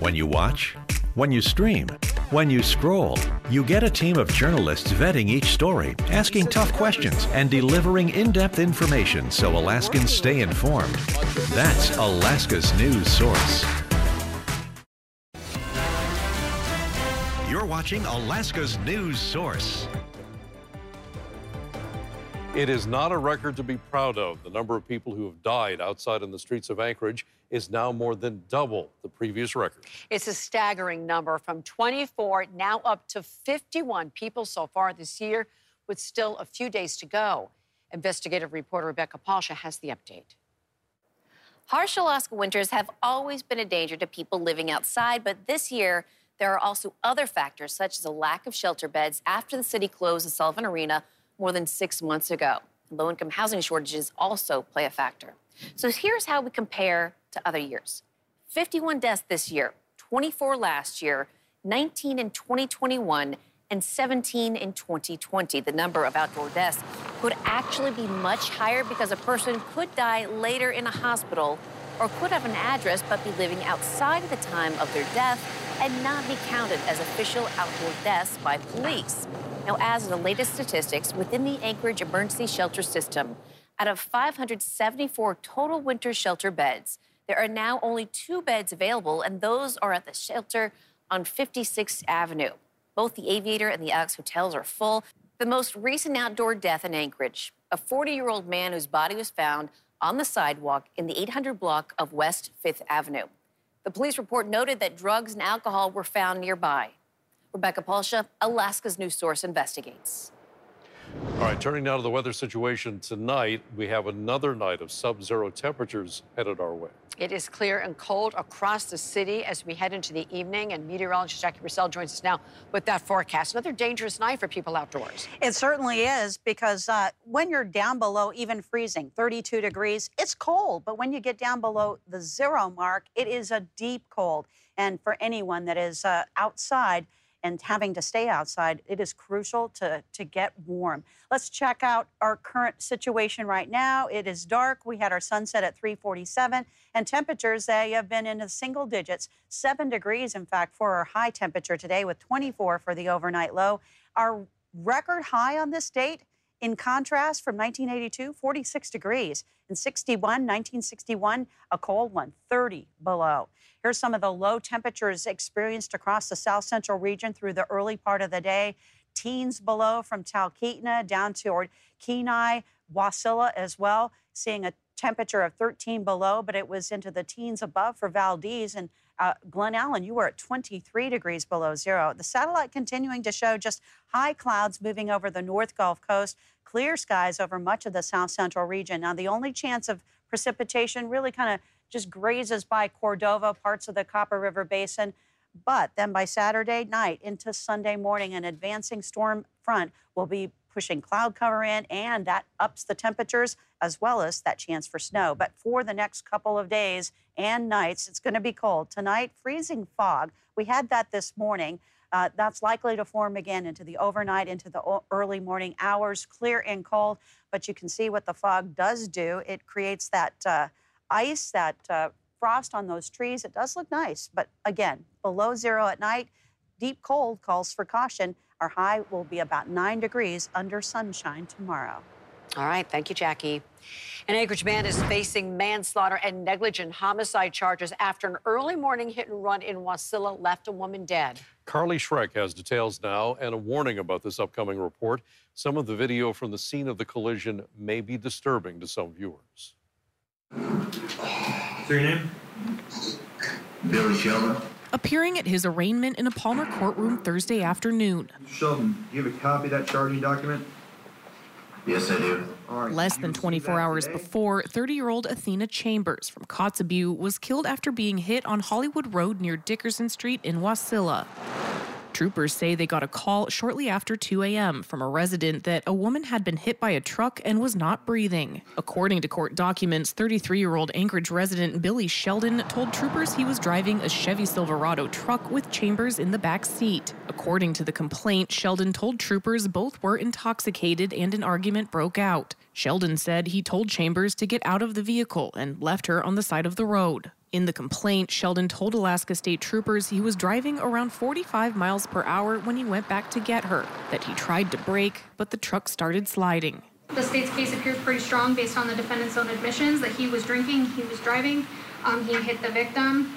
When you watch, when you stream, when you scroll, you get a team of journalists vetting each story, asking tough questions, and delivering in depth information so Alaskans stay informed. That's Alaska's news source. You're watching Alaska's news source. It is not a record to be proud of. The number of people who have died outside in the streets of Anchorage is now more than double the previous record. It's a staggering number from 24 now up to 51 people so far this year, with still a few days to go. Investigative reporter Rebecca Palsha has the update. Harsh Alaska winters have always been a danger to people living outside, but this year there are also other factors, such as a lack of shelter beds after the city closed the Sullivan Arena more than six months ago. Low income housing shortages also play a factor. So here's how we compare to other years 51 deaths this year, 24 last year, 19 in 2021, and 17 in 2020. The number of outdoor deaths could actually be much higher because a person could die later in a hospital or could have an address but be living outside the time of their death and not be counted as official outdoor deaths by police. Now, as the latest statistics, within the Anchorage Emergency Shelter System, out of 574 total winter shelter beds, there are now only two beds available, and those are at the shelter on 56th Avenue. Both the Aviator and the Alex hotels are full. The most recent outdoor death in Anchorage, a 40 year old man whose body was found on the sidewalk in the 800 block of West 5th Avenue. The police report noted that drugs and alcohol were found nearby. Rebecca Palsha, Alaska's News Source investigates. All right, turning now to the weather situation tonight, we have another night of sub zero temperatures headed our way. It is clear and cold across the city as we head into the evening, and meteorologist Jackie Purcell joins us now with that forecast. Another dangerous night for people outdoors. It certainly is because uh, when you're down below even freezing, 32 degrees, it's cold. But when you get down below the zero mark, it is a deep cold. And for anyone that is uh, outside, and having to stay outside, it is crucial to, to get warm. Let's check out our current situation right now. It is dark. We had our sunset at 347, and temperatures, they have been in the single digits, seven degrees, in fact, for our high temperature today, with 24 for the overnight low. Our record high on this date in contrast, from 1982, 46 degrees. In 61, 1961, a cold one, 30 below. Here's some of the low temperatures experienced across the south central region through the early part of the day. Teens below from Talkeetna down to Kenai, Wasilla as well, seeing a temperature of 13 below, but it was into the teens above for Valdez. And uh, Glennallen, you were at 23 degrees below zero. The satellite continuing to show just high clouds moving over the North Gulf Coast, clear skies over much of the south central region. Now, the only chance of precipitation really kind of just grazes by Cordova, parts of the Copper River Basin. But then by Saturday night into Sunday morning, an advancing storm front will be pushing cloud cover in, and that ups the temperatures as well as that chance for snow. But for the next couple of days and nights, it's going to be cold. Tonight, freezing fog. We had that this morning. Uh, that's likely to form again into the overnight, into the early morning hours, clear and cold. But you can see what the fog does do. It creates that uh, ice, that uh, frost on those trees. It does look nice, but again, below zero at night, deep cold calls for caution. Our high will be about nine degrees under sunshine tomorrow. All right, thank you, Jackie. An Anchorage man is facing manslaughter and negligent homicide charges after an early morning hit and run in Wasilla left a woman dead. Carly Schreck has details now and a warning about this upcoming report. Some of the video from the scene of the collision may be disturbing to some viewers. What's your name? Billy Sheldon. Appearing at his arraignment in a Palmer courtroom Thursday afternoon. Sheldon, do you have a copy of that charging document? Yes, I do. Less than 24 hours before, 30 year old Athena Chambers from Kotzebue was killed after being hit on Hollywood Road near Dickerson Street in Wasilla. Troopers say they got a call shortly after 2 a.m. from a resident that a woman had been hit by a truck and was not breathing. According to court documents, 33 year old Anchorage resident Billy Sheldon told troopers he was driving a Chevy Silverado truck with Chambers in the back seat. According to the complaint, Sheldon told troopers both were intoxicated and an argument broke out. Sheldon said he told Chambers to get out of the vehicle and left her on the side of the road. In the complaint, Sheldon told Alaska State Troopers he was driving around 45 miles per hour when he went back to get her, that he tried to brake, but the truck started sliding. The state's case appears pretty strong based on the defendant's own admissions that he was drinking, he was driving, um, he hit the victim,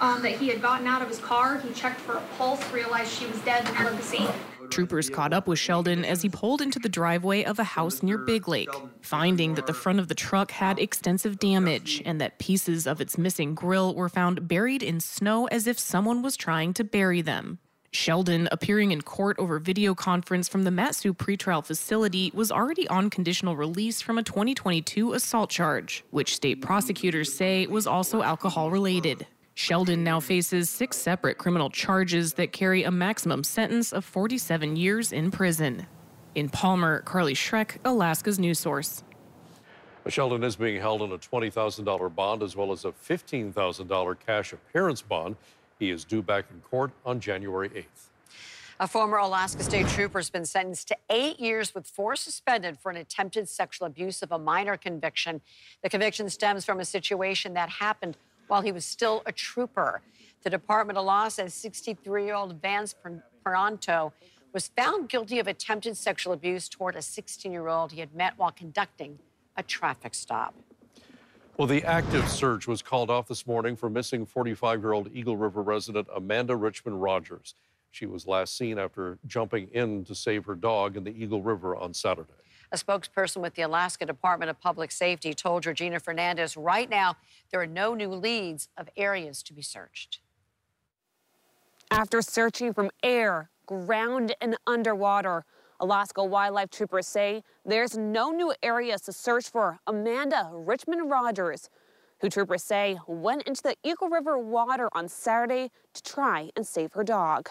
um, that he had gotten out of his car, he checked for a pulse, realized she was dead, and fled the scene. Troopers caught up with Sheldon as he pulled into the driveway of a house near Big Lake, finding that the front of the truck had extensive damage and that pieces of its missing grill were found buried in snow as if someone was trying to bury them. Sheldon, appearing in court over video conference from the Mat-Su pretrial facility, was already on conditional release from a 2022 assault charge, which state prosecutors say was also alcohol related. Sheldon now faces six separate criminal charges that carry a maximum sentence of 47 years in prison. In Palmer, Carly Schreck, Alaska's news source. Sheldon is being held on a $20,000 bond as well as a $15,000 cash appearance bond. He is due back in court on January 8th. A former Alaska State Trooper has been sentenced to eight years with four suspended for an attempted sexual abuse of a minor conviction. The conviction stems from a situation that happened while he was still a trooper. The Department of Law says 63 year old Vance Peranto was found guilty of attempted sexual abuse toward a 16 year old he had met while conducting a traffic stop. Well, the active search was called off this morning for missing 45 year old Eagle River resident Amanda Richmond Rogers. She was last seen after jumping in to save her dog in the Eagle River on Saturday. A spokesperson with the Alaska Department of Public Safety told Georgina Fernandez right now there are no new leads of areas to be searched. After searching from air, ground, and underwater, Alaska wildlife troopers say there's no new areas to search for Amanda Richmond Rogers, who troopers say went into the Eagle River water on Saturday to try and save her dog.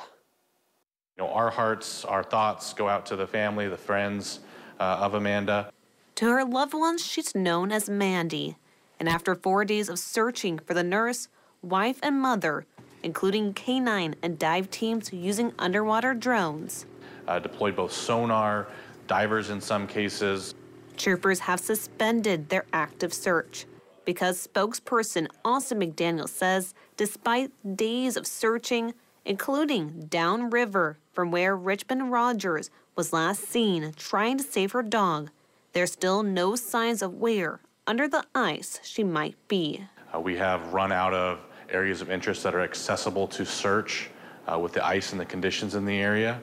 You know, our hearts, our thoughts go out to the family, the friends, uh, of Amanda. To her loved ones, she's known as Mandy. And after four days of searching for the nurse, wife, and mother, including canine and dive teams using underwater drones, uh, deployed both sonar, divers in some cases. Troopers have suspended their active search because spokesperson Austin McDaniel says despite days of searching, including downriver from where Richmond Rogers was last seen trying to save her dog, there's still no signs of where under the ice she might be. Uh, we have run out of areas of interest that are accessible to search uh, with the ice and the conditions in the area.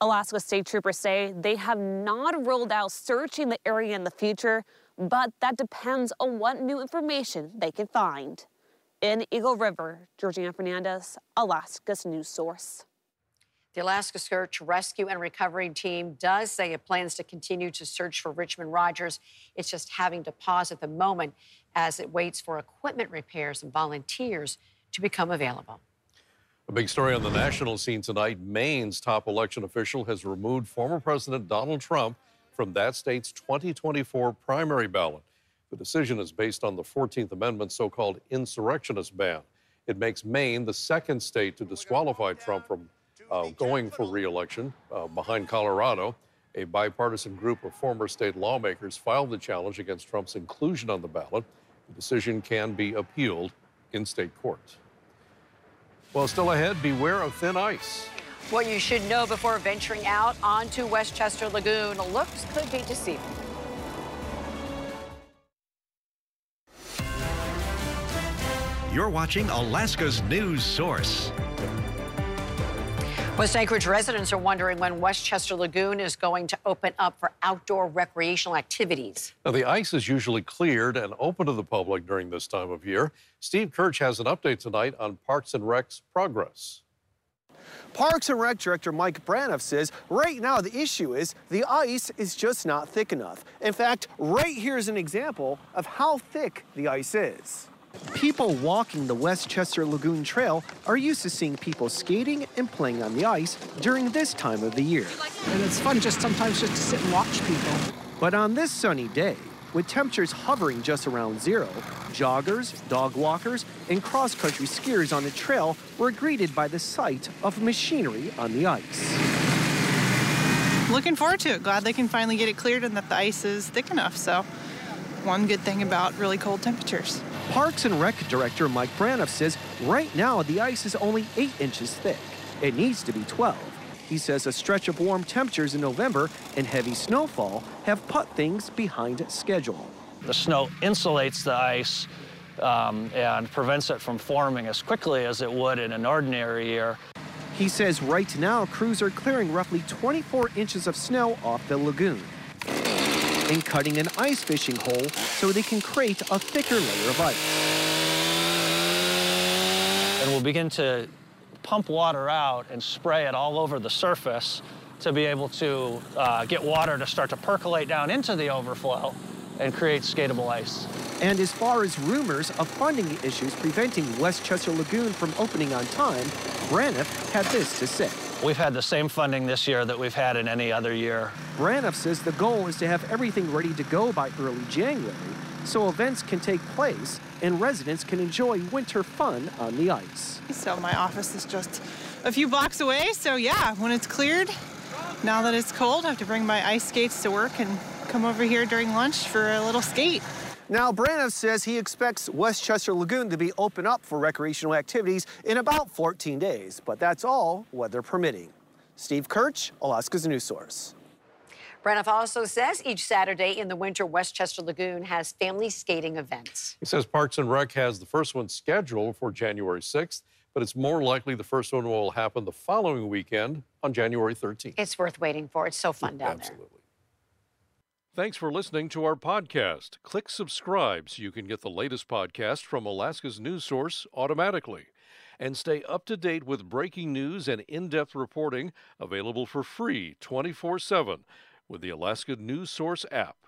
Alaska State Troopers say they have not ruled out searching the area in the future, but that depends on what new information they can find. In Eagle River, Georgina Fernandez, Alaska's news source. The Alaska Search, Rescue, and Recovery Team does say it plans to continue to search for Richmond Rogers. It's just having to pause at the moment as it waits for equipment repairs and volunteers to become available. A big story on the national scene tonight. Maine's top election official has removed former President Donald Trump from that state's 2024 primary ballot. The decision is based on the 14th Amendment's so called insurrectionist ban. It makes Maine the second state to disqualify Trump from uh, going for reelection uh, behind Colorado. A bipartisan group of former state lawmakers filed the challenge against Trump's inclusion on the ballot. The decision can be appealed in state court. Well, still ahead, beware of thin ice. What you should know before venturing out onto Westchester Lagoon looks could be deceiving. You're watching Alaska's news source. West Anchorage residents are wondering when Westchester Lagoon is going to open up for outdoor recreational activities. Now, the ice is usually cleared and open to the public during this time of year. Steve Kirch has an update tonight on Parks and Rec's progress. Parks and Rec Director Mike Braniff says right now the issue is the ice is just not thick enough. In fact, right here is an example of how thick the ice is. People walking the Westchester Lagoon Trail are used to seeing people skating and playing on the ice during this time of the year. And it's fun just sometimes just to sit and watch people. But on this sunny day, with temperatures hovering just around zero, joggers, dog walkers, and cross-country skiers on the trail were greeted by the sight of machinery on the ice. Looking forward to it. Glad they can finally get it cleared and that the ice is thick enough. So, one good thing about really cold temperatures. Parks and Rec Director Mike Braniff says right now the ice is only 8 inches thick. It needs to be 12. He says a stretch of warm temperatures in November and heavy snowfall have put things behind schedule. The snow insulates the ice um, and prevents it from forming as quickly as it would in an ordinary year. He says right now crews are clearing roughly 24 inches of snow off the lagoon and cutting an ice fishing hole so they can create a thicker layer of ice. And we'll begin to pump water out and spray it all over the surface to be able to uh, get water to start to percolate down into the overflow and create skatable ice. And as far as rumors of funding issues preventing Westchester Lagoon from opening on time, Braniff had this to say. We've had the same funding this year that we've had in any other year. Braniff says the goal is to have everything ready to go by early January so events can take place and residents can enjoy winter fun on the ice. So my office is just a few blocks away. So yeah, when it's cleared, now that it's cold, I have to bring my ice skates to work and come over here during lunch for a little skate. Now, Braniff says he expects Westchester Lagoon to be open up for recreational activities in about 14 days, but that's all weather permitting. Steve Kirch, Alaska's News Source. Braniff also says each Saturday in the winter, Westchester Lagoon has family skating events. He says Parks and Rec has the first one scheduled for January 6th, but it's more likely the first one will happen the following weekend on January 13th. It's worth waiting for. It's so fun down Absolutely. there. Thanks for listening to our podcast. Click subscribe so you can get the latest podcast from Alaska's news source automatically. And stay up to date with breaking news and in depth reporting available for free 24 7 with the Alaska News Source app.